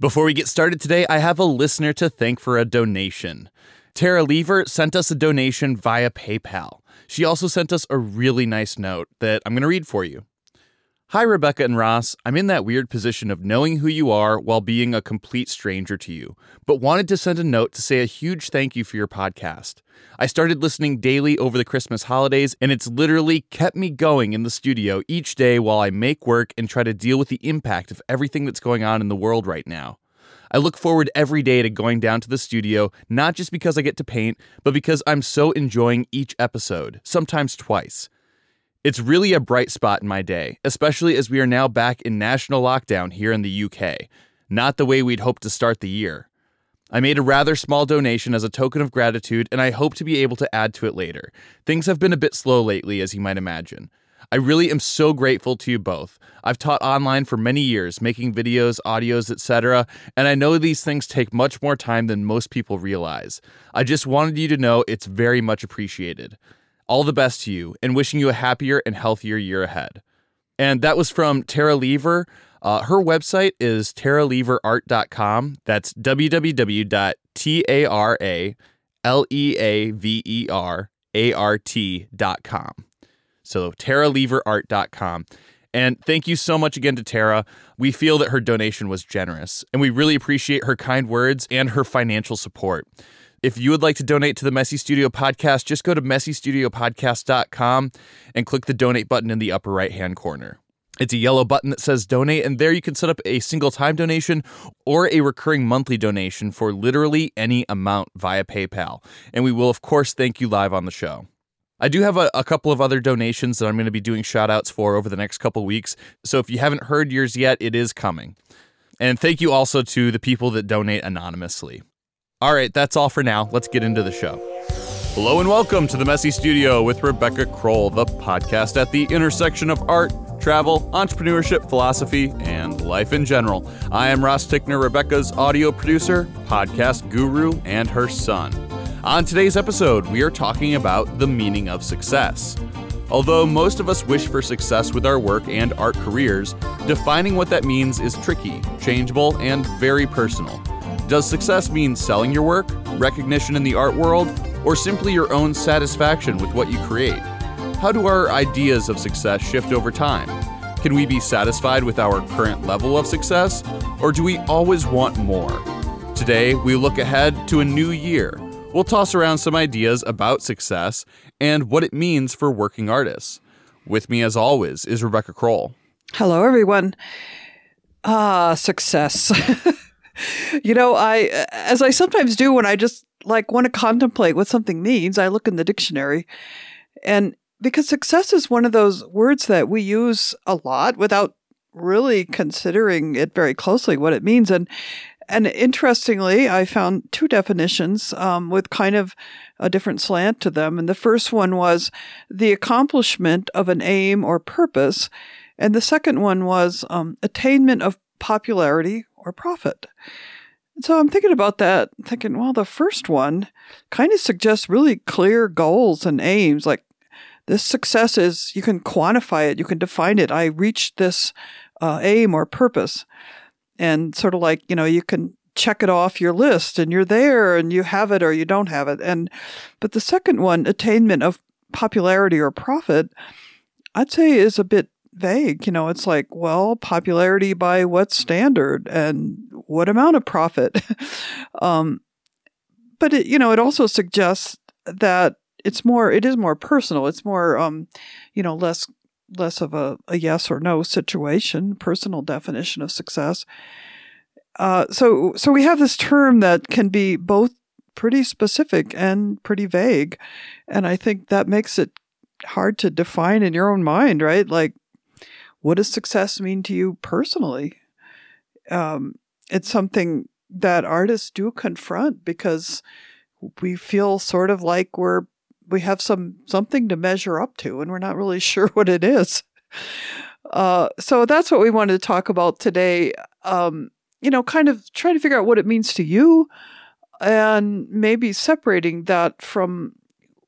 Before we get started today, I have a listener to thank for a donation. Tara Lever sent us a donation via PayPal. She also sent us a really nice note that I'm going to read for you. Hi, Rebecca and Ross. I'm in that weird position of knowing who you are while being a complete stranger to you, but wanted to send a note to say a huge thank you for your podcast. I started listening daily over the Christmas holidays, and it's literally kept me going in the studio each day while I make work and try to deal with the impact of everything that's going on in the world right now. I look forward every day to going down to the studio, not just because I get to paint, but because I'm so enjoying each episode, sometimes twice. It's really a bright spot in my day, especially as we are now back in national lockdown here in the UK. Not the way we'd hoped to start the year. I made a rather small donation as a token of gratitude, and I hope to be able to add to it later. Things have been a bit slow lately, as you might imagine. I really am so grateful to you both. I've taught online for many years, making videos, audios, etc., and I know these things take much more time than most people realize. I just wanted you to know it's very much appreciated. All the best to you and wishing you a happier and healthier year ahead. And that was from Tara Lever. Uh, her website is taraleverart.com. That's www.taraleverart.com. So taraleverart.com. And thank you so much again to Tara. We feel that her donation was generous, and we really appreciate her kind words and her financial support. If you would like to donate to the Messy Studio podcast, just go to messystudiopodcast.com and click the donate button in the upper right hand corner. It's a yellow button that says donate, and there you can set up a single time donation or a recurring monthly donation for literally any amount via PayPal. And we will, of course, thank you live on the show. I do have a, a, couple of other donations that I'm going to be doing shout outs for over the next couple weeks. So if you haven't heard yours yet, it is coming. And thank you also to the people that donate anonymously. All right, that's all for now. Let's get into the show. Hello and welcome to the Messy Studio with Rebecca Crowell, the podcast at the intersection of art, travel, entrepreneurship, philosophy, and life in general. I am Ross Tickner, Rebecca's audio producer, podcast guru, and her son. On today's episode, we are talking about the meaning of success. Although most of us wish for success with our work and art careers, defining what that means is tricky, changeable, and very personal. Does success mean selling your work, recognition in the art world, or simply your own satisfaction with what you create? How do our ideas of success shift over time? Can we be satisfied with our current level of success, or do we always want more? Today, we look ahead to a new year We'll toss around some ideas about success and what it means for working artists. With me, as always, is Rebecca Crowell. Hello, everyone. Ah, success. you know, I, as I sometimes do when I just like want to contemplate what something means, I look in the dictionary. And because success is one of those words that we use a lot without really considering it very closely what it means. And and interestingly, I found two definitions um, with kind of a different slant to them. And the first one was the accomplishment of an aim or purpose. And the second one was um, attainment of popularity or profit. So I'm thinking about that, thinking, well, the first one kind of suggests really clear goals and aims. Like this success is, you can quantify it, you can define it. I reached this uh, aim or purpose and sort of like you know you can check it off your list and you're there and you have it or you don't have it and but the second one attainment of popularity or profit i'd say is a bit vague you know it's like well popularity by what standard and what amount of profit um but it you know it also suggests that it's more it is more personal it's more um you know less less of a, a yes or no situation, personal definition of success. Uh, so, so we have this term that can be both pretty specific and pretty vague, and I think that makes it hard to define in your own mind, right? Like, what does success mean to you personally? Um, it's something that artists do confront because we feel sort of like we're we have some something to measure up to, and we're not really sure what it is. Uh, so that's what we wanted to talk about today. Um, you know, kind of trying to figure out what it means to you, and maybe separating that from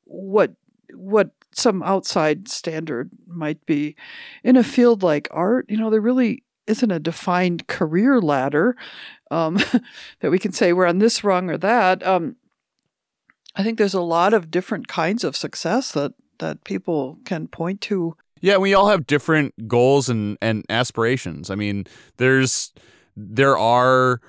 what what some outside standard might be. In a field like art, you know, there really isn't a defined career ladder um, that we can say we're on this rung or that. Um, I think there's a lot of different kinds of success that that people can point to. Yeah, we all have different goals and and aspirations. I mean, there's there are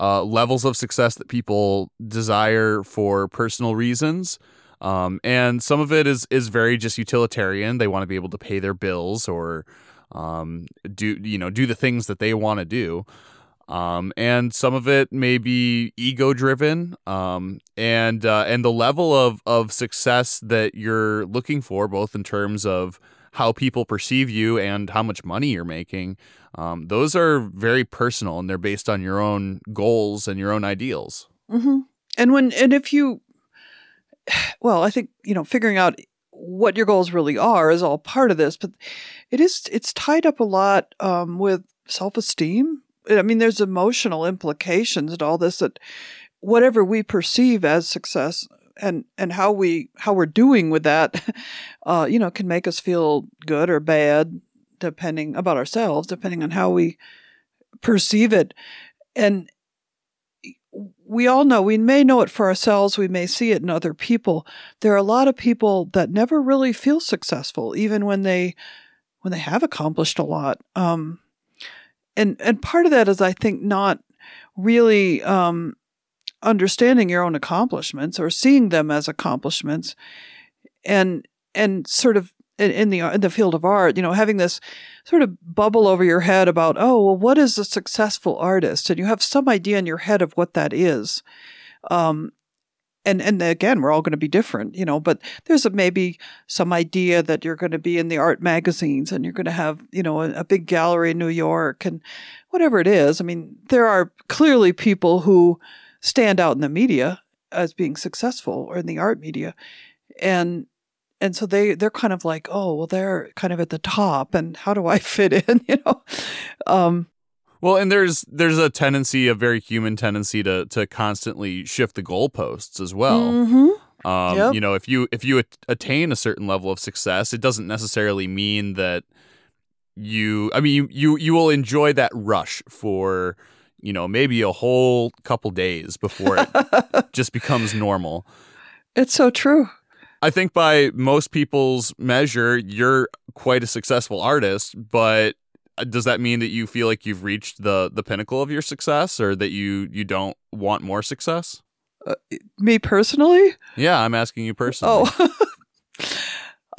uh, levels of success that people desire for personal reasons. Um, and some of it is is very just utilitarian. They want to be able to pay their bills or um, do you know do the things that they want to do. Um, and some of it may be ego driven. Um, and uh, and the level of of success that you're looking for, both in terms of how people perceive you and how much money you're making, um, those are very personal and they're based on your own goals and your own ideals. Mm-hmm. And when and if you, well, I think you know figuring out what your goals really are is all part of this, but it is it's tied up a lot um, with self esteem. I mean, there's emotional implications to all this that whatever we perceive as success and and how we how we're doing with that, uh, you know, can make us feel good or bad depending about ourselves, depending on how we perceive it. And we all know, we may know it for ourselves, we may see it in other people. There are a lot of people that never really feel successful, even when they when they have accomplished a lot. Um, and and part of that is, I think, not really um, understanding your own accomplishments or seeing them as accomplishments, and and sort of in, in the in the field of art, you know, having this sort of bubble over your head about, oh, well, what is a successful artist? And you have some idea in your head of what that is. Um, and and again, we're all going to be different, you know. But there's a, maybe some idea that you're going to be in the art magazines and you're going to have, you know, a, a big gallery in New York and whatever it is. I mean, there are clearly people who stand out in the media as being successful or in the art media, and and so they they're kind of like oh well they're kind of at the top and how do i fit in? You know? Um, well and there's there's a tendency a very human tendency to to constantly shift the goalposts as well. Mm-hmm. um, Yep. you know if you if you at- attain a certain level of success it doesn't necessarily mean that you i mean you you, you will enjoy that rush for you know maybe a whole couple days before it just becomes normal. It's so true I think by most people's measure, you're quite a successful artist, but uh, does that mean that you feel like you've reached the the pinnacle of your success or that you you don't want more success? me personally Yeah, I'm asking you personally. oh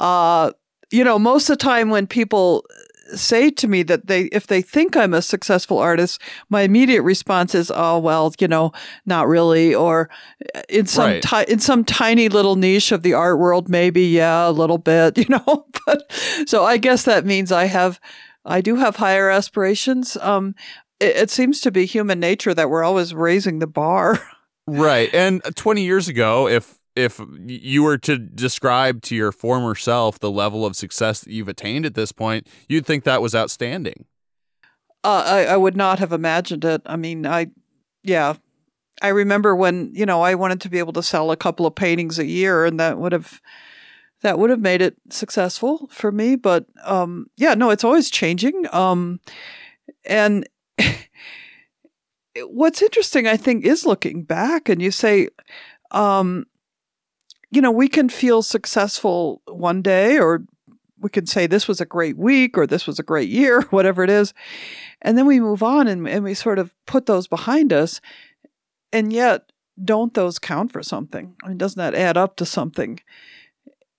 uh you know most of the time when people say to me that they if they think I'm a successful artist, my immediate response is, "Oh well, you know, not really," or in some Right. ti- in some tiny little niche of the art world, maybe yeah, a little bit, you know. but so I guess that means I have, I do have higher aspirations. Um, it, it seems to be human nature that we're always raising the bar. Right. And 20 years ago, if if you were to describe to your former self the level of success that you've attained at this point, you'd think that was outstanding. Uh, I, I would not have imagined it. I mean, I, yeah, I remember when you know I wanted to be able to sell a couple of paintings a year, and that would have that would have made it successful for me. But um, yeah, no, it's always changing. Um, and what's interesting, I think, is looking back, and you say, um, you know, we can feel successful one day, or we can say this was a great week, or this was a great year, whatever it is. And then we move on and, and we sort of put those behind us. And yet, don't those count for something? I mean, doesn't that add up to something?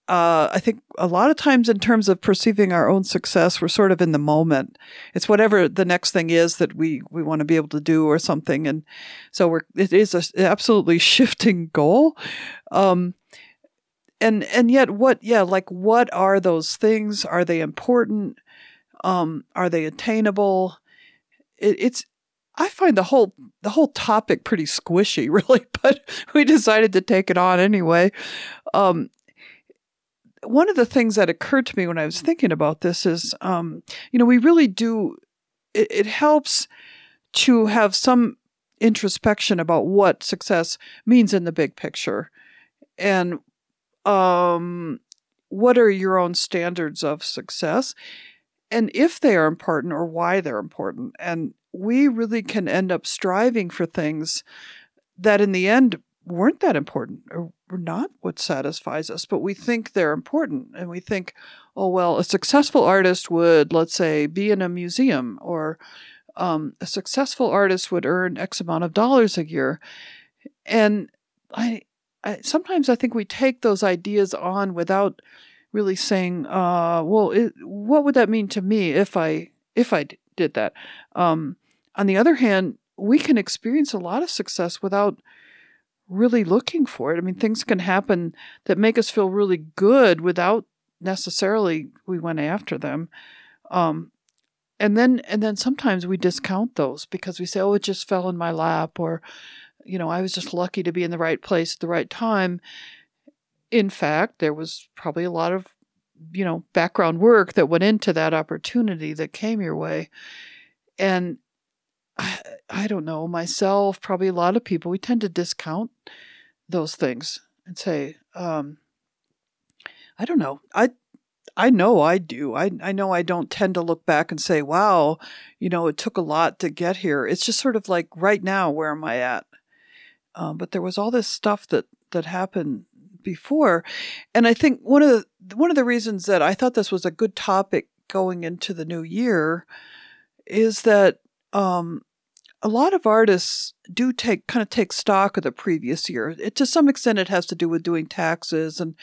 Uh, I think a lot of times, in terms of perceiving our own success, we're sort of in the moment. It's whatever the next thing is that we, we want to be able to do or something, and so we're it is a absolutely shifting goal. Um, and and yet, what? Yeah, like what are those things? Are they important? Um, are they attainable? It, it's I find the whole the whole topic pretty squishy, really, but we decided to take it on anyway. Um, one of the things that occurred to me when I was thinking about this is, um, you know, we really do. It, it helps to have some introspection about what success means in the big picture, and um, what are your own standards of success, and if they are important or why they're important. And we really can end up striving for things that in the end weren't that important or were not what satisfies us, but we think they're important. And we think, oh, well, a successful artist would, let's say, be in a museum, or um, a successful artist would earn X amount of dollars a year. And I, Sometimes I think we take those ideas on without really saying, uh, well, it, what would that mean to me if I if I d- did that? Um, on the other hand, we can experience a lot of success without really looking for it. I mean, things can happen that make us feel really good without necessarily we went after them. Um, and then and then sometimes we discount those because we say, "Oh, it just fell in my lap," or, you know, I was just lucky to be in the right place at the right time. In fact, there was probably a lot of, you know, background work that went into that opportunity that came your way, and I, I don't know, myself, probably a lot of people, we tend to discount those things and say, um, I don't know. I I know I do. I I know I don't tend to look back and say, "Wow, you know, it took a lot to get here." It's just sort of like right now, where am I at? Um, but there was all this stuff that that happened before, and I think one of the one of the reasons that I thought this was a good topic going into the new year is that um, a lot of artists do take kind of take stock of the previous year. It, to some extent, it has to do with doing taxes and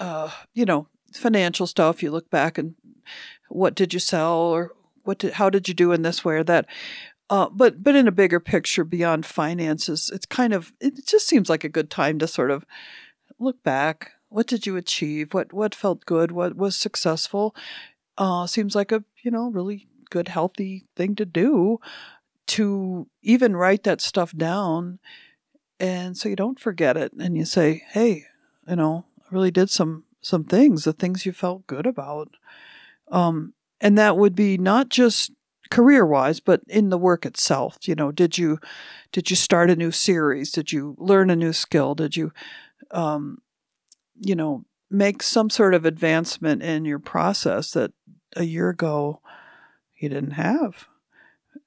uh, you know financial stuff. You look back and what did you sell or what did, how did you do in this way or that. Uh, but but in a bigger picture beyond finances, it's kind of it just seems like a good time to sort of look back. What did you achieve? What what felt good? What was successful? Uh, seems like a you know really good healthy thing to do to even write that stuff down and so you don't forget it and you say hey you know i really did some some things the things you felt good about um and that would be not just career wise but in the work itself you know did you did you start a new series? Did you learn a new skill? Did you um you know make some sort of advancement in your process that a year ago you didn't have?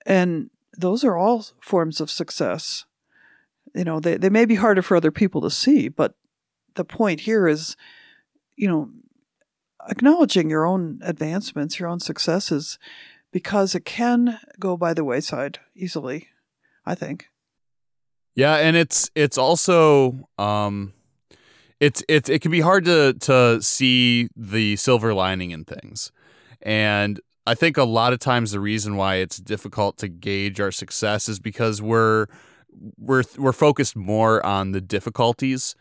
And those are all forms of success. You know, they, they may be harder for other people to see, but the point here is, you know, acknowledging your own advancements, your own successes, because it can go by the wayside easily, I think. Yeah, and it's it's also um it's it's it can be hard to to see the silver lining in things. And I think a lot of times the reason why it's difficult to gauge our success is because we're we're we're focused more on the difficulties,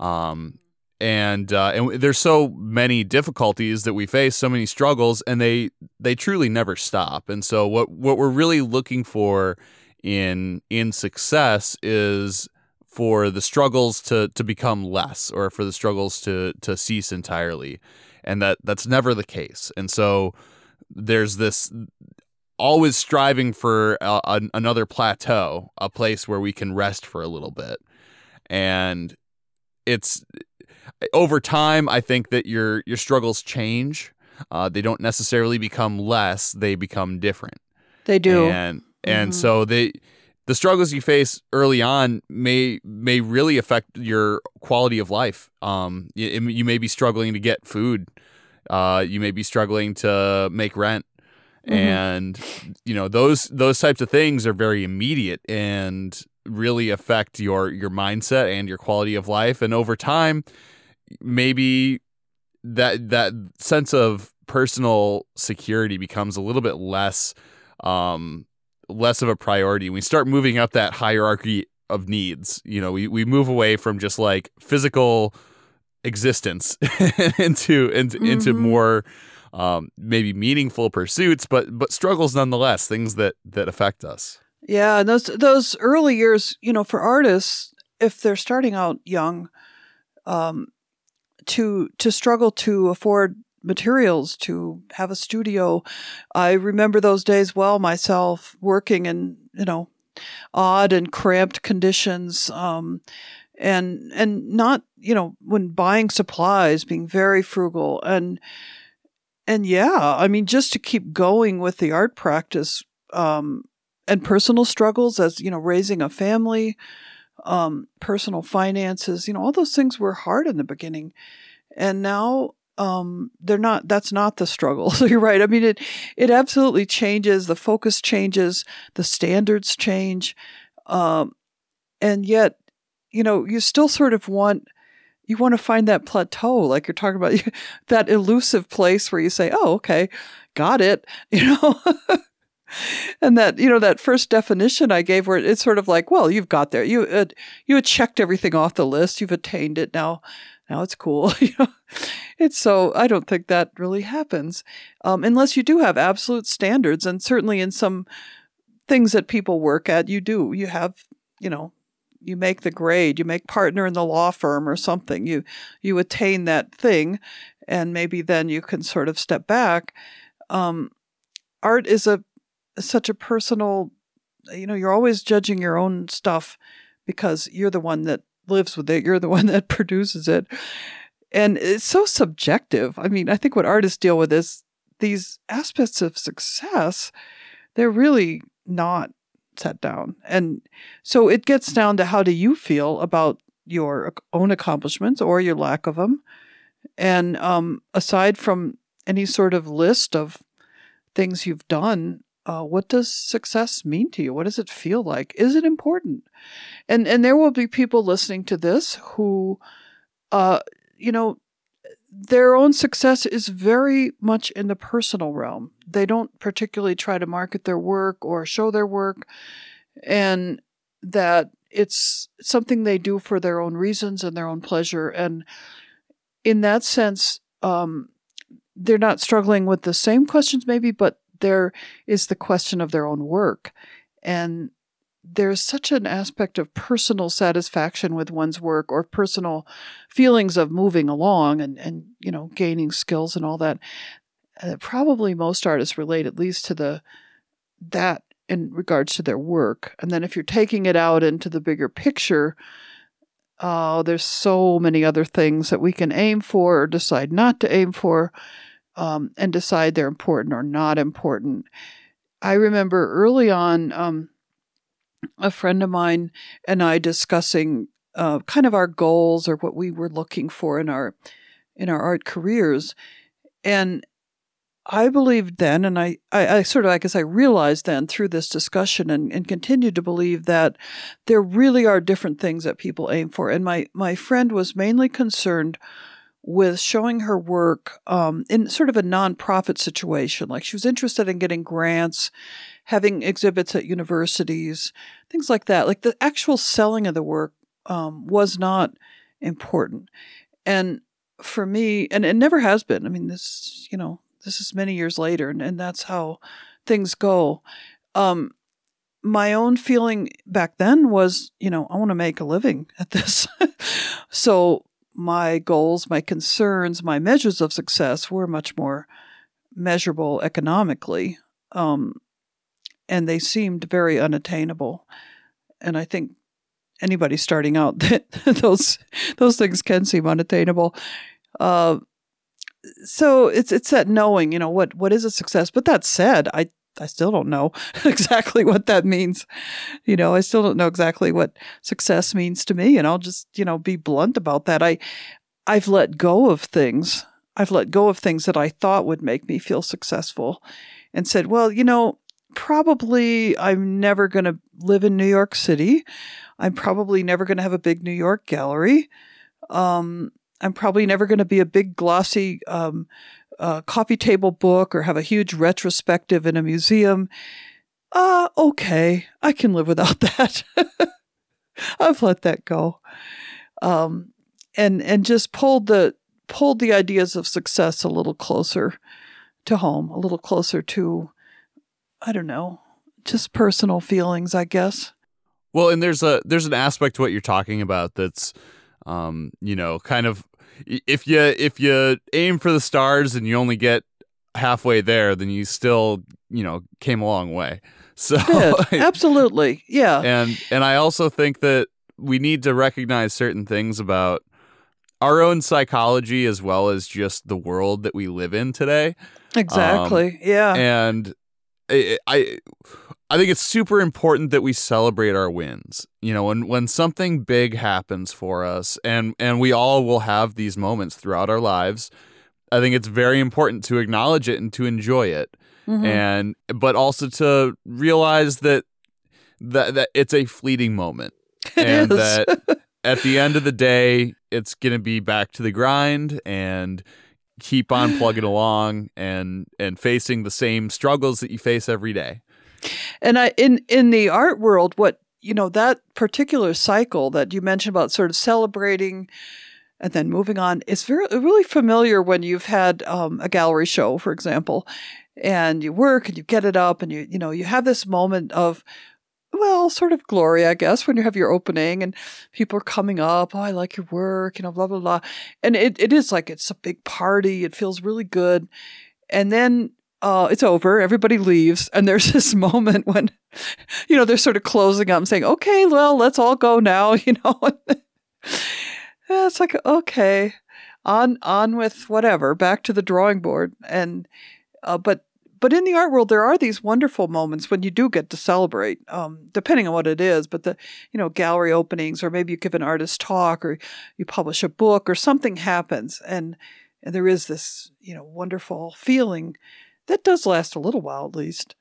um, and uh, and there's so many difficulties that we face, so many struggles, and they they truly never stop. And so what what we're really looking for in in success is for the struggles to to become less, or for the struggles to to cease entirely, and that that's never the case. And so there's this always striving for a, a, another plateau, a place where we can rest for a little bit. And it's over time, I think that your your struggles change. Uh, they don't necessarily become less; they become different. They do, and and mm-hmm. so they the struggles you face early on may may really affect your quality of life. Um, you, you may be struggling to get food uh, you may be struggling to make rent. Mm-hmm. And you know those those types of things are very immediate and really affect your your mindset and your quality of life. And over time, maybe that that sense of personal security becomes a little bit less um, less of a priority. We start moving up that hierarchy of needs. You know, we, we move away from just like physical existence into into, mm-hmm. into more um, maybe meaningful pursuits, but but struggles nonetheless, things that that affect us. Yeah, and those those early years, you know, for artists, if they're starting out young, um, to to struggle to afford materials to have a studio, I remember those days well myself, working in you know odd and cramped conditions. Um, and and not you know when buying supplies being very frugal and and yeah, I mean, just to keep going with the art practice, um, and personal struggles as you know, raising a family, um, personal finances, you know, all those things were hard in the beginning, and now um, they're not. That's not the struggle. So you're right. I mean, it it absolutely changes. The focus changes. The standards change, um, and yet, you know, you still sort of want you want to find that plateau, like you're talking about that elusive place where you say, "Oh, okay, got it," you know. and that you know that first definition I gave, where it's sort of like, "Well, you've got there. You uh, you checked everything off the list. You've attained it. Now, now it's cool." it's so I don't think that really happens um, unless you do have absolute standards, and certainly in some things that people work at, you do. You have you know you make the grade, you make partner in the law firm or something. You you attain that thing, and maybe then you can sort of step back. Um, art is a such a personal. You know, you're always judging your own stuff because you're the one that lives with it. You're the one that produces it, and it's so subjective. I mean, I think what artists deal with is these aspects of success. They're really not set down. And so it gets down to how do you feel about your own accomplishments or your lack of them. And um, aside from any sort of list of things you've done, uh, what does success mean to you? What does it feel like? Is it important? And and there will be people listening to this who, uh, you know, their own success is very much in the personal realm. They don't particularly try to market their work or show their work, and that it's something they do for their own reasons and their own pleasure. And in that sense, um, they're not struggling with the same questions, maybe, but there is the question of their own work. And there's such an aspect of personal satisfaction with one's work or personal feelings of moving along and, and you know gaining skills and all that uh, probably most artists relate at least to the that in regards to their work and then if you're taking it out into the bigger picture oh there's so many other things that we can aim for or decide not to aim for um, and decide they're important or not important i remember early on um, a friend of mine and I discussing uh, kind of our goals or what we were looking for in our in our art careers, and I believed then, and I, I, I, sort of, I guess I realized then through this discussion and, and continued to believe that there really are different things that people aim for. And my, my friend was mainly concerned with showing her work um, in sort of a nonprofit situation. Like she was interested in getting grants having exhibits at universities, things like that. Like the actual selling of the work um, was not important. And for me, and it never has been. I mean, this, you know, this is many years later, and, and that's how things go. Um, my own feeling back then was, you know, I want to make a living at this. so my goals, my concerns, my measures of success were much more measurable economically. Um, and they seemed very unattainable. And I think anybody starting out that those those things can seem unattainable. Uh, so it's it's that knowing, you know, what what is a success. But that said, I I still don't know exactly what that means. You know, I still don't know exactly what success means to me, and I'll just you know be blunt about that. I I've let go of things. I've let go of things that I thought would make me feel successful, and said, well, you know, probably I'm never going to live in New York City. I'm probably never going to have a big New York gallery. Um, I'm probably never going to be a big glossy um, uh, coffee table book or have a huge retrospective in a museum. Uh, okay, I can live without that. I've let that go. Um, and and just pulled the pulled the ideas of success a little closer to home, a little closer to I don't know, just personal feelings, I guess. Well, and there's a there's an aspect to what you're talking about that's um, you know, kind of if you if you aim for the stars and you only get halfway there, then you still, you know, came a long way. So absolutely. Yeah. And and I also think that we need to recognize certain things about our own psychology as well as just the world that we live in today. Exactly. Um, yeah. And I, I I think it's super important that we celebrate our wins. You know, when when something big happens for us and and we all will have these moments throughout our lives, I think it's very important to acknowledge it and to enjoy it. Mm-hmm. And but also to realize that that that it's a fleeting moment. It and is. that at the end of the day, it's going to be back to the grind and keep on plugging along and and facing the same struggles that you face every day. And I in in the art world, what you know that particular cycle that you mentioned about sort of celebrating and then moving on is very really familiar when you've had um, a gallery show, for example, and you work and you get it up and you you know you have this moment of well, sort of glory, I guess, when you have your opening and people are coming up. Oh, I like your work, you know, blah, blah, blah. And it, it is like it's a big party. It feels really good. And then uh, it's over. Everybody leaves. And there's this moment when, you know, they're sort of closing up and saying, okay, well, let's all go now, you know. it's like, okay, on, on with whatever, back to the drawing board. And, uh, but but in the art world, there are these wonderful moments when you do get to celebrate, um, depending on what it is. But the, you know, gallery openings, or maybe you give an artist talk, or you publish a book, or something happens, and and there is this, you know, wonderful feeling that does last a little while at least.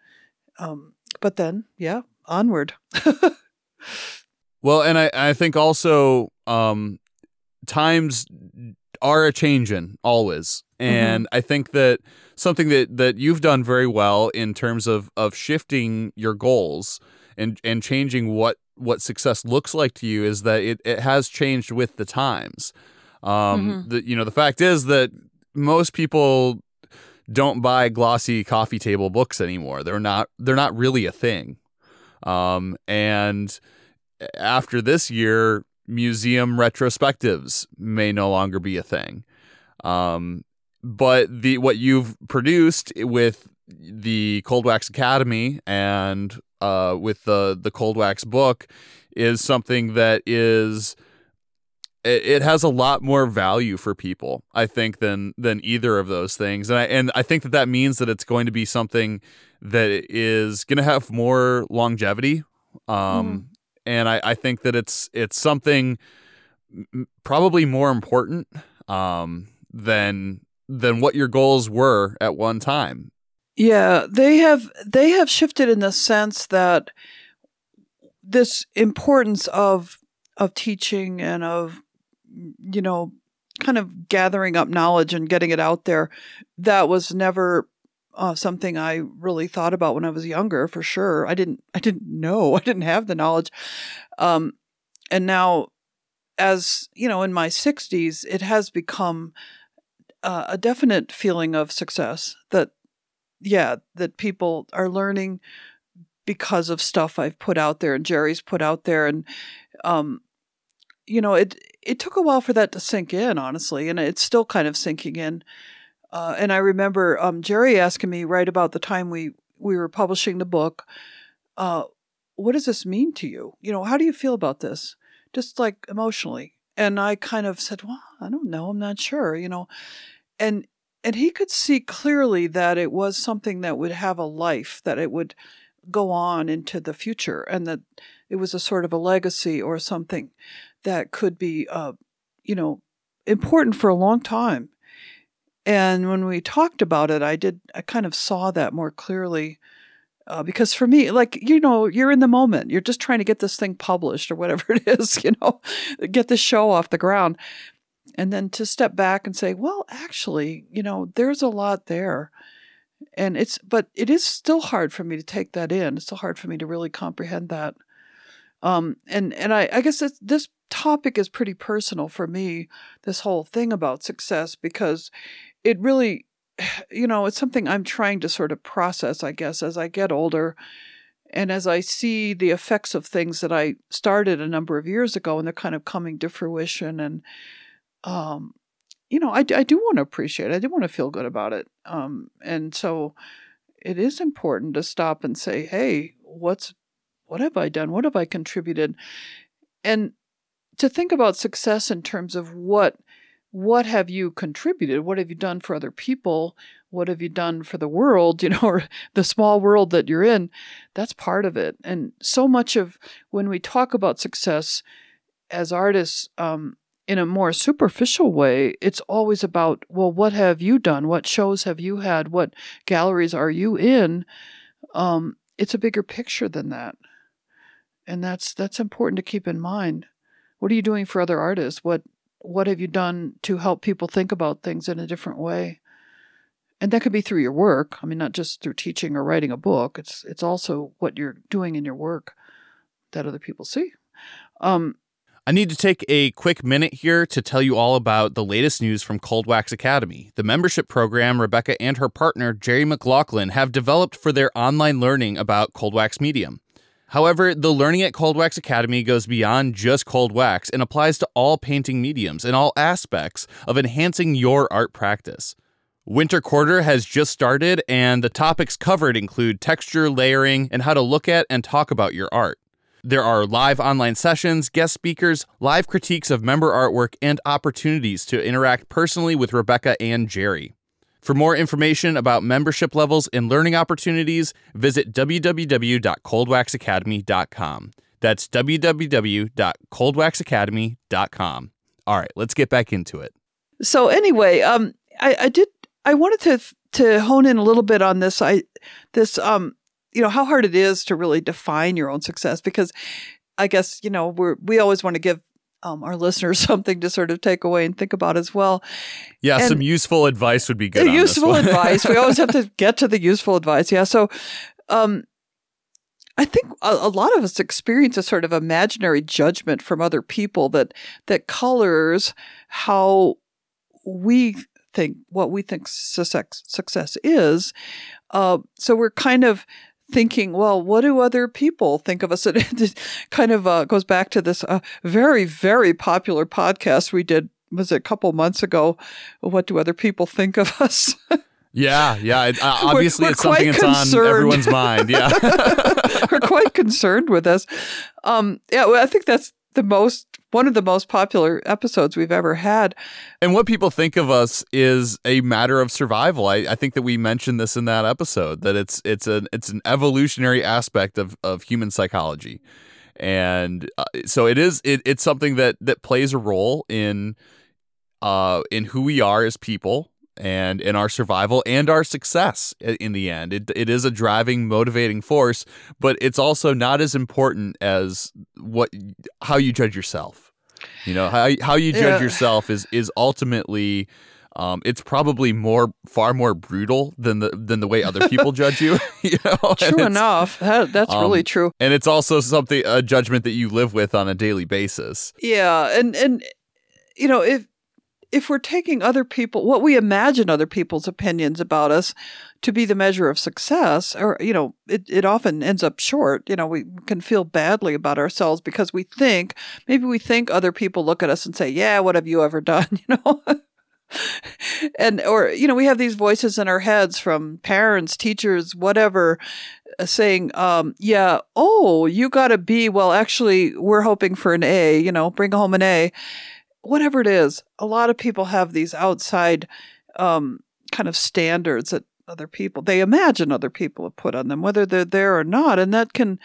Um, but then, yeah, onward. well, and I I think also um, times are a changing always, and mm-hmm. I think that something that that you've done very well in terms of of shifting your goals and and changing what what success looks like to you is that it, it has changed with the times. Um, mm-hmm. the, you know, the fact is that most people don't buy glossy coffee table books anymore. They're not they're not really a thing. Um, and after this year, museum retrospectives may no longer be a thing. Um, but the what you've produced with the Cold Wax Academy and uh, with the the Cold Wax book is something that is it, it has a lot more value for people, I think, than than either of those things, and I and I think that that means that it's going to be something that is going to have more longevity. Um, mm. And I, I think that it's it's something probably more important um, than than what your goals were at one time. Yeah, they have they have shifted in the sense that this importance of of teaching and of you know kind of gathering up knowledge and getting it out there that was never uh, something I really thought about when I was younger for sure I didn't I didn't know I didn't have the knowledge um, and now as you know in my 60s it has become uh, a definite feeling of success that, yeah, that people are learning because of stuff I've put out there and Jerry's put out there. And, um, you know, it, it took a while for that to sink in, honestly, and it's still kind of sinking in. Uh, and I remember um, Jerry asking me right about the time we, we were publishing the book, uh, what does this mean to you? You know, how do you feel about this? Just like emotionally. And I kind of said, well, I don't know. I'm not sure, you know and and he could see clearly that it was something that would have a life that it would go on into the future and that it was a sort of a legacy or something that could be uh, you know important for a long time and when we talked about it i did i kind of saw that more clearly uh, because for me like you know you're in the moment you're just trying to get this thing published or whatever it is you know get the show off the ground and then to step back and say, well, actually, you know, there's a lot there. And it's, but it is still hard for me to take that in. It's still hard for me to really comprehend that. Um, and and I, I guess this topic is pretty personal for me. This whole thing about success because it really, you know, it's something I'm trying to sort of process. I guess as I get older, and as I see the effects of things that I started a number of years ago, and they're kind of coming to fruition, and um, you know, I, I do want to appreciate it. I do want to feel good about it. Um, and so it is important to stop and say, hey, what's, what have I done? What have I contributed? And to think about success in terms of what what have you contributed? What have you done for other people? What have you done for the world, you know, or the small world that you're in? That's part of it. And so much of when we talk about success as artists, um, in a more superficial way, it's always about, well, what have you done? What shows have you had? What galleries are you in? Um, it's a bigger picture than that. And that's that's important to keep in mind. What are you doing for other artists? What what have you done to help people think about things in a different way? And that could be through your work. I mean, not just through teaching or writing a book. It's it's also what you're doing in your work that other people see. Um, I need to take a quick minute here to tell you all about the latest news from Cold Wax Academy, the membership program Rebecca and her partner, Jerry McLaughlin, have developed for their online learning about cold wax medium. However, the learning at Cold Wax Academy goes beyond just cold wax and applies to all painting mediums and all aspects of enhancing your art practice. Winter quarter has just started, and the topics covered include texture, layering, and how to look at and talk about your art. There are live online sessions, guest speakers, live critiques of member artwork, and opportunities to interact personally with Rebecca and Jerry. For more information about membership levels and learning opportunities, visit www.coldwaxacademy.com. That's www.coldwaxacademy.com. All right, let's get back into it. So anyway, um, I, I did. I wanted to to hone in a little bit on this. I this um you know how hard it is to really define your own success because I guess you know we're we always want to give um, our listeners something to sort of take away and think about as well. Yeah, and some useful advice would be good. Useful advice. we always have to get to the useful advice. Yeah. So, um, I think a, a, lot of us experience a sort of imaginary judgment from other people that that colors how we think what we think success, success is. Uh, so we're kind of thinking, well, what do other people think of us? It kind of uh, goes back to this uh, very, very popular podcast we did, was it a couple months ago? What do other people think of us? Yeah, yeah. It, uh, obviously, we're, we're it's something that's concerned. on everyone's mind. Yeah, we're quite concerned with this. Um, yeah, well, I think that's the most one of the most popular episodes we've ever had. And what people think of us is a matter of survival. I, I think that we mentioned this in that episode that it's it's an it's an evolutionary aspect of of human psychology, and uh, so it is it, it's something that that plays a role in uh in who we are as people and in our survival and our success in the end. It, it is a driving, motivating force, but it's also not as important as what how you judge yourself. You know how how you judge yeah. yourself is is ultimately. Um, it's probably more, far more brutal than the than the way other people judge you. you know? True enough. That, that's um, really true. And it's also something a judgment that you live with on a daily basis. Yeah, and and you know if if we're taking other people, what we imagine other people's opinions about us to be the measure of success, or, you know, it, it often ends up short. You know, we can feel badly about ourselves because we think, maybe we think other people look at us and say, yeah, what have you ever done? You know? and, or, you know, we have these voices in our heads from parents, teachers, whatever, uh, saying, um, yeah, oh, you got a B. Well, actually, we're hoping for an A, you know, bring home an A whatever it is, a lot of people have these outside um, kind of standards that other people they imagine other people have put on them, whether they're there or not, and that can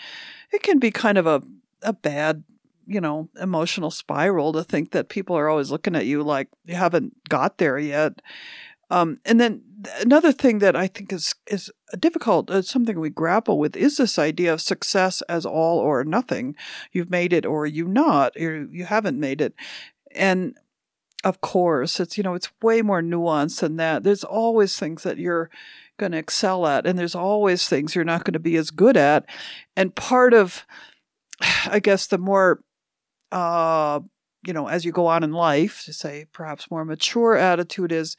it can be kind of a a bad you know emotional spiral to think that people are always looking at you like you haven't got there yet. Um, and then another thing that I think is is difficult, uh, something we grapple with, is this idea of success as all or nothing. You've made it, or you not, or you haven't made it. And of course, it's, you know, it's way more nuanced than that. There's always things that you're going to excel at, and there's always things you're not going to be as good at. And part of, I guess, the more, uh, you know, as you go on in life, to say perhaps more mature attitude is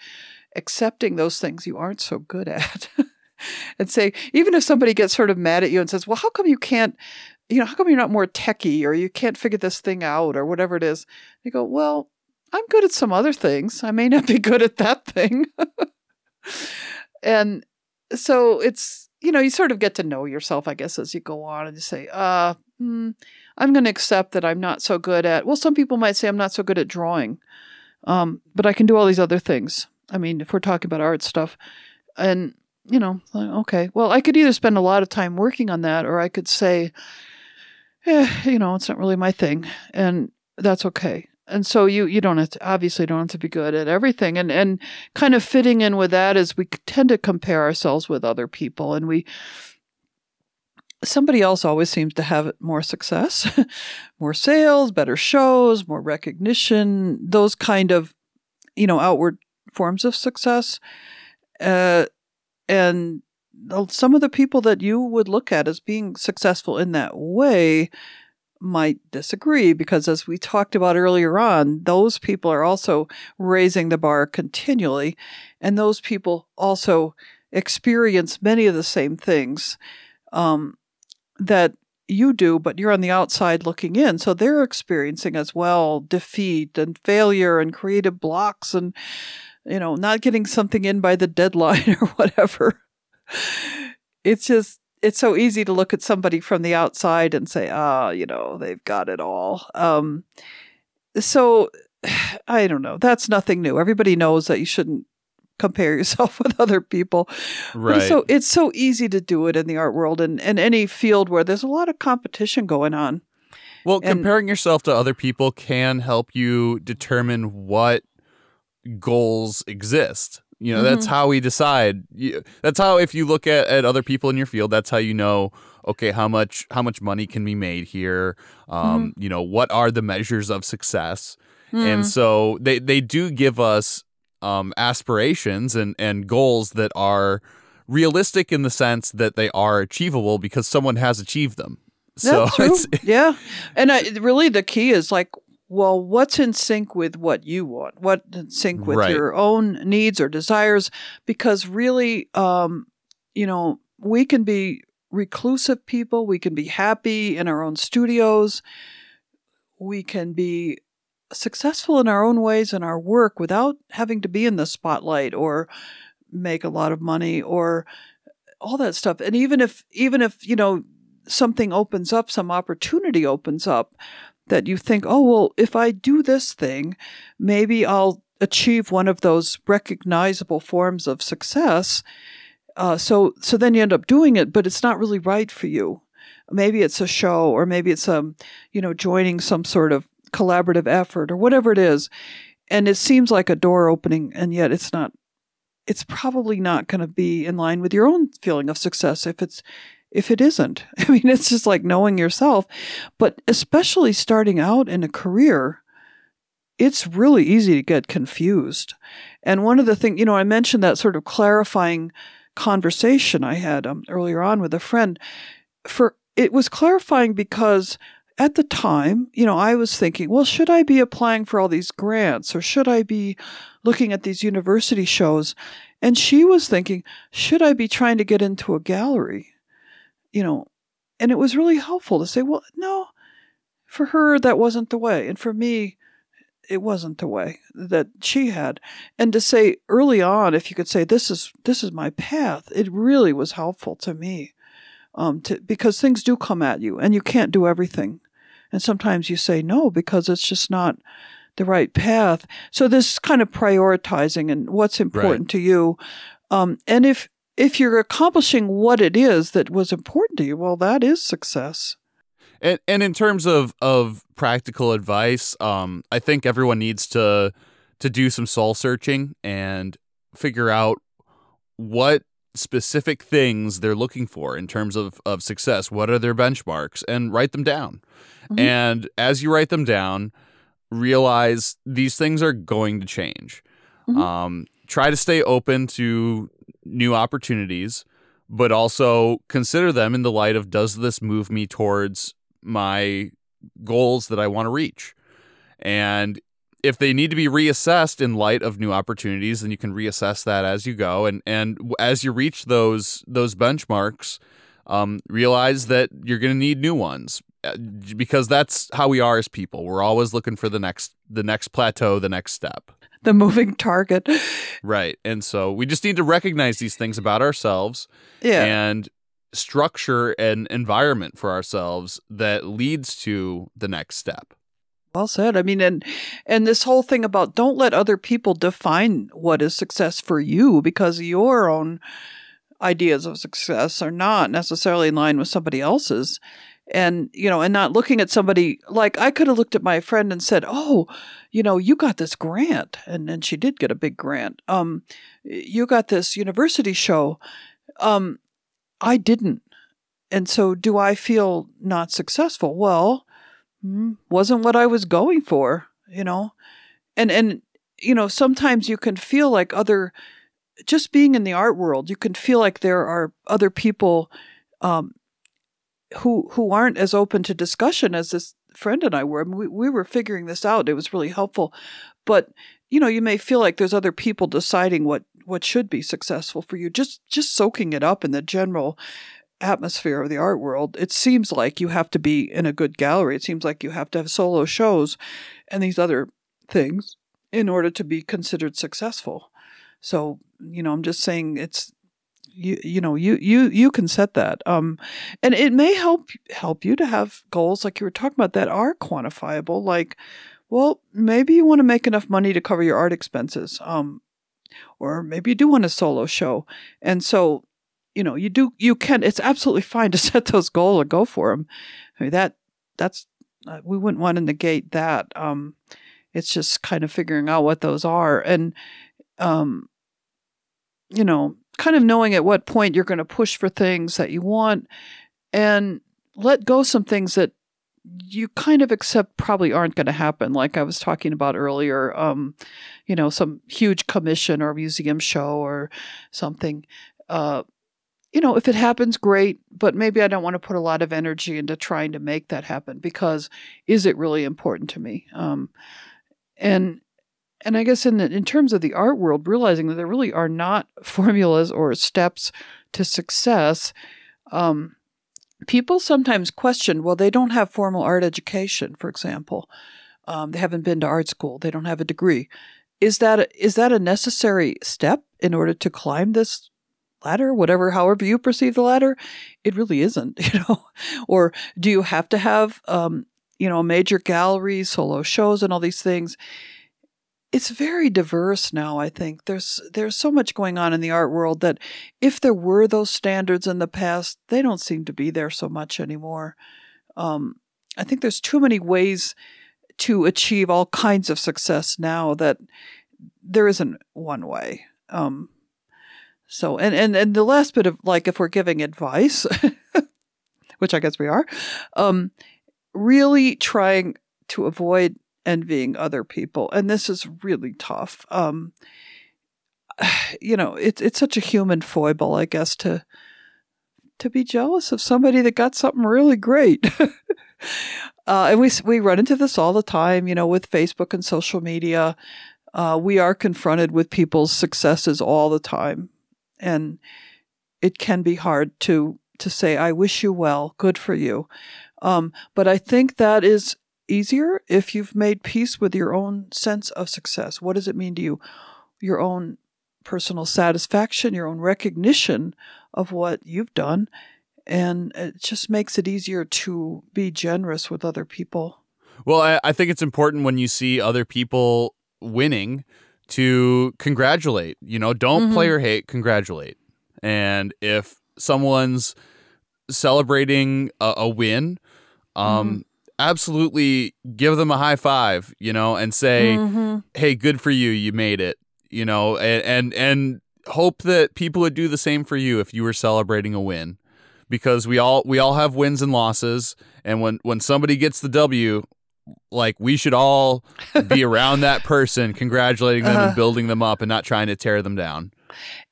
accepting those things you aren't so good at. and say, even if somebody gets sort of mad at you and says, well, how come you can't you know, how come you're not more techie or you can't figure this thing out or whatever it is? You go, well, I'm good at some other things. I may not be good at that thing. and so it's, you know, you sort of get to know yourself, I guess, as you go on and you say, uh, hmm, I'm going to accept that I'm not so good at, well, some people might say I'm not so good at drawing. Um, but I can do all these other things. I mean, if we're talking about art stuff, and you know, okay, well, I could either spend a lot of time working on that, or I could say, eh, you know, it's not really my thing, and that's okay. And so you you don't have to, obviously don't have to be good at everything, and and kind of fitting in with that is we tend to compare ourselves with other people, and we somebody else always seems to have more success, more sales, better shows, more recognition, those kind of you know outward forms of success, uh, and some of the people that you would look at as being successful in that way might disagree because as we talked about earlier on those people are also raising the bar continually and those people also experience many of the same things um, that you do but you're on the outside looking in. So they're experiencing as well defeat and failure and creative blocks and you know not getting something in by the deadline or whatever it's just it's so easy to look at somebody from the outside and say, ah, oh, you know, they've got it all. Um, so I don't know. That's nothing new. Everybody knows that you shouldn't compare yourself with other people. Right. so it's so easy to do it in the art world and, and any field where there's a lot of competition going on. Well, And- comparing yourself to other people can help you determine what goals exist. You know, that's Mhm. how we decide. That's how if you look at, at other people in your field, that's how you know, okay, how much how much money can be made here? Um, you know, what are the measures of success? And Mm. so they they do give us um, aspirations and and goals that are realistic in the sense that they are achievable because someone has achieved them. So That's it's yeah. And I, really, the key is like, well, what's in sync with what you want? What in sync with Right. your own needs or desires? Because really, um, you know, we can be reclusive people. We can be happy in our own studios. We can be successful in our own ways in our work without having to be in the spotlight or make a lot of money or all that stuff. And even if, even if, you know, something opens up, some opportunity opens up that you think, oh, well, if I do this thing, maybe I'll achieve one of those recognizable forms of success. Uh, so, so then you end up doing it, but it's not really right for you. Maybe it's a show, or maybe it's um, you know, joining some sort of collaborative effort, or whatever it is, and it seems like a door opening, and yet it's not. It's probably not going to be in line with your own feeling of success if it's if it isn't. I mean, it's just like knowing yourself. But especially starting out in a career, it's really easy to get confused. And one of the things, you know, I mentioned that sort of clarifying conversation I had um, earlier on with a friend. For it was clarifying because at the time, you know, I was thinking, well, should I be applying for all these grants or should I be looking at these university shows? And she was thinking, should I be trying to get into a gallery? You know, and it was really helpful to say, well, no, for her, that wasn't the way. And for me, it wasn't the way that she had. And to say early on, if you could say, this is, this is my path, it really was helpful to me. Um, to, because things do come at you and you can't do everything. And sometimes you say no because it's just not the right path. So this kind of prioritizing and what's important to you. Um, and if if you're accomplishing what it is that was important to you, well, that is success. And and in terms of of practical advice, um, I think everyone needs to to do some soul searching and figure out what specific things they're looking for in terms of of success. What are their benchmarks, and write them down. Mhm. And as you write them down, realize these things are going to change. Mhm. Um, try to stay open to new opportunities, but also consider them in the light of does this move me towards my goals that I want to reach? And if they need to be reassessed in light of new opportunities, then you can reassess that as you go. And and as you reach those those benchmarks, um, realize that you're going to need new ones uh, because that's how we are as people. We're always looking for the next the next plateau, the next step. The moving target. Right. And so we just need to recognize these things about ourselves Yeah. and structure an environment for ourselves that leads to the next step. Well said. I mean, and and this whole thing about don't let other people define what is success for you because your own ideas of success are not necessarily in line with somebody else's. And, you know, and not looking at somebody like I could have looked at my friend and said, Oh, you know, you got this grant. And and she did get a big grant. Um, you got this university show. Um, I didn't. And so do I feel not successful? Well, hmm, wasn't what I was going for, you know? And and you know, sometimes you can feel like other just being in the art world, you can feel like there are other people um, who who aren't as open to discussion as this friend and I were. I mean, we we were figuring this out. It was really helpful, but you know, you may feel like there's other people deciding what what should be successful for you. Just just soaking it up in the general atmosphere of the art world. It seems like you have to be in a good gallery. It seems like you have to have solo shows and these other things in order to be considered successful. So, you know, I'm just saying it's you you know you you you can set that um and it may help help you to have goals like you were talking about that are quantifiable like well maybe you want to make enough money to cover your art expenses um or maybe you do want a solo show and so you know you do you can it's absolutely fine to set those goals and go for them I mean, that that's uh, we wouldn't want to negate that um it's just kind of figuring out what those are and um you know kind of knowing at what point you're going to push for things that you want and let go some things that you kind of accept probably aren't going to happen like i was talking about earlier um, you know some huge commission or museum show or something. Uh, you know if it happens great but maybe i don't want to put a lot of energy into trying to make that happen because is it really important to me? Um, and and I guess in the, in terms of the art world, realizing that there really are not formulas or steps to success. Um, people sometimes question, well, they don't have formal art education, for example. Um, they haven't been to art school. They don't have a degree. Is that a, is that a necessary step in order to climb this ladder? Whatever, however you perceive the ladder, it really isn't. You know, or do you have to have um, you know major galleries, solo shows, and all these things? It's very diverse now i think. There's there's so much going on in the art world that if there were those standards in the past they don't seem to be there so much anymore. Um, i think there's too many ways to achieve all kinds of success now that there isn't one way. Um, so and, and and the last bit of like if we're giving advice which i guess we are um, really trying to avoid envying other people. And this is really tough. Um, you know, it's it's such a human foible, I guess, to to be jealous of somebody that got something really great. uh, and we we run into this all the time, you know, with Facebook and social media. Uh, we are confronted with people's successes all the time, and it can be hard to to say, "I wish you well, good for you." Um, but I think that is easier if you've made peace with your own sense of success. What does it mean to you? Your own personal satisfaction, your own recognition of what you've done. And it just makes it easier to be generous with other people. Well, I, I think it's important when you see other people winning to congratulate. You know, don't mm-hmm. play or hate, congratulate. And if someone's celebrating a, a win, um, mm-hmm absolutely give them a high five, you know, and say, mm-hmm. "Hey, good for you, you made it," you know, and, and and hope that people would do the same for you if you were celebrating a win, because we all we all have wins and losses, and when when somebody gets the W, like we should all be around that person, congratulating them uh-huh. and building them up, and not trying to tear them down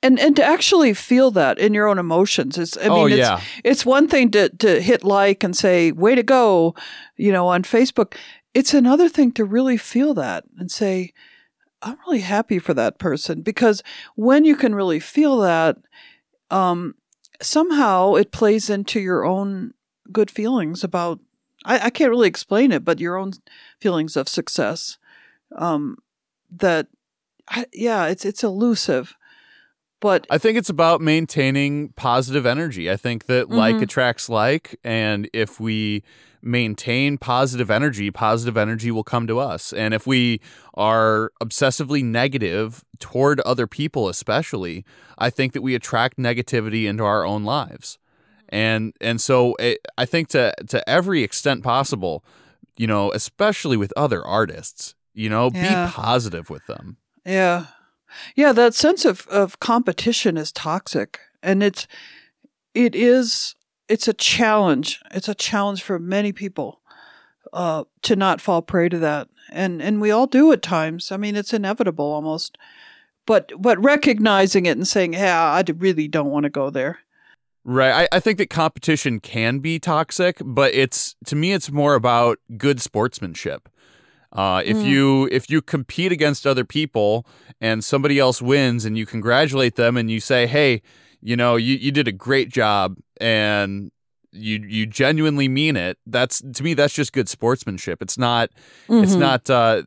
and and to actually feel that in your own emotions is i mean oh, it's, yeah. it's one thing to to hit like and say way to go you know on facebook it's another thing to really feel that and say i'm really happy for that person because when you can really feel that um somehow it plays into your own good feelings about i, I can't really explain it but your own feelings of success um that I, yeah it's it's elusive but I think it's about maintaining positive energy. I think that mm-hmm. like attracts like, and if we maintain positive energy, positive energy will come to us. And if we are obsessively negative toward other people, especially, I think that we attract negativity into our own lives. And and so it, I think to to every extent possible, you know, especially with other artists, you know, Yeah. be positive with them. Yeah. Yeah, that sense of, of competition is toxic. And it's it is it's a challenge. It's a challenge for many people uh, to not fall prey to that. And and we all do at times. I mean, it's inevitable almost. But but recognizing it and saying, Yeah, I really don't want to go there. Right. I, I think that competition can be toxic, but it's to me it's more about good sportsmanship. Uh, if Mm. you if you compete against other people and somebody else wins and you congratulate them and you say, hey, you know, you, you did a great job and you you genuinely mean it, that's to me that's just good sportsmanship. It's not it's Mhm. not uh,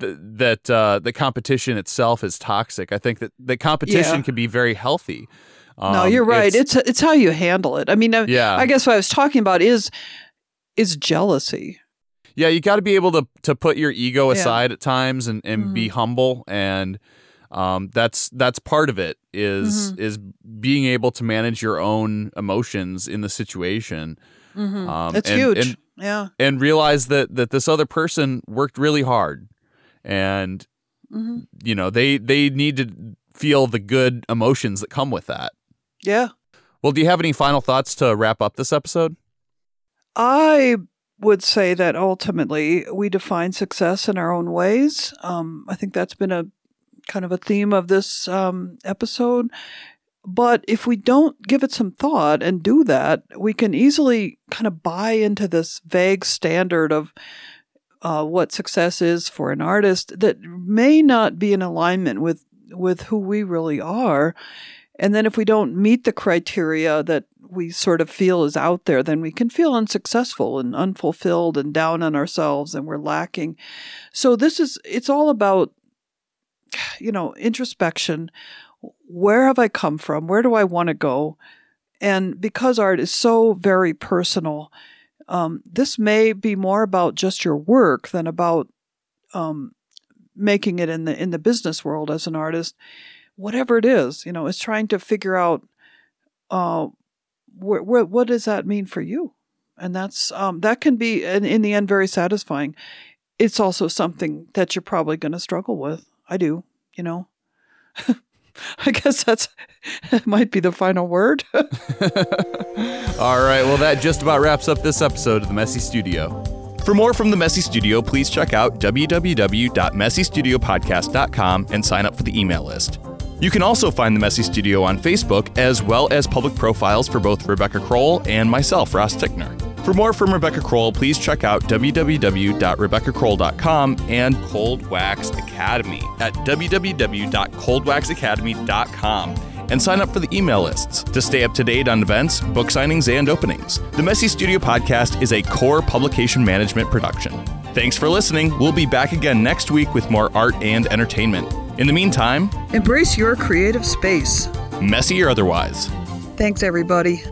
th- that uh, the competition itself is toxic. I think that the competition Yeah. can be very healthy. no, Um, you're right. It's it's how you handle it. I mean, I, yeah. I guess what I was talking about is is jealousy. Yeah, you got to be able to to put your ego Yeah. aside at times and and be humble and um, that's that's part of it is Mhm. is being able to manage your own emotions in the situation Mm-hmm. Um, it's and- huge. and- yeah. and realize that that this other person worked really hard and hmm you know they they need to feel the good emotions that come with that. Yeah. Well, do you have any final thoughts to wrap up this episode? I would say that ultimately we define success in our own ways. Um, I think that's been a kind of a theme of this um, episode. But if we don't give it some thought and do that, we can easily kind of buy into this vague standard of uh, what success is for an artist that may not be in alignment with with who we really are. And then if we don't meet the criteria that we sort of feel is out there, then we can feel unsuccessful and unfulfilled and down on ourselves and we're lacking. So this is it's all about you know, introspection. Where have I come from? Where do I want to go? And because art is so very personal, um, this may be more about just your work than about um, making it in the in the business world as an artist. Whatever it is, you know, it's trying to figure out uh, wh- wh- what does that mean for you, and that's um, that can be in, in the end very satisfying. It's also something that you're probably going to struggle with. I do, you know. I guess that's might be the final word. All right, well, that just about wraps up this episode of the Messy Studio. For more from the Messy Studio, please check out www.messystudiopodcast.com and sign up for the email list. You can also find the Messy Studio on Facebook, as well as public profiles for both Rebecca Crowell and myself, Ross Tickner. For more from Rebecca Crowell, please check out www.rebeccacrowell.com and Cold Wax Academy at www.coldwaxacademy.com and sign up for the email lists to stay up to date on events, book signings, and openings. The Messy Studio podcast is a core publication management production. Thanks for listening. We'll be back again next week with more art and entertainment. In the meantime, Embrace your creative space. messy or otherwise. Thanks, everybody.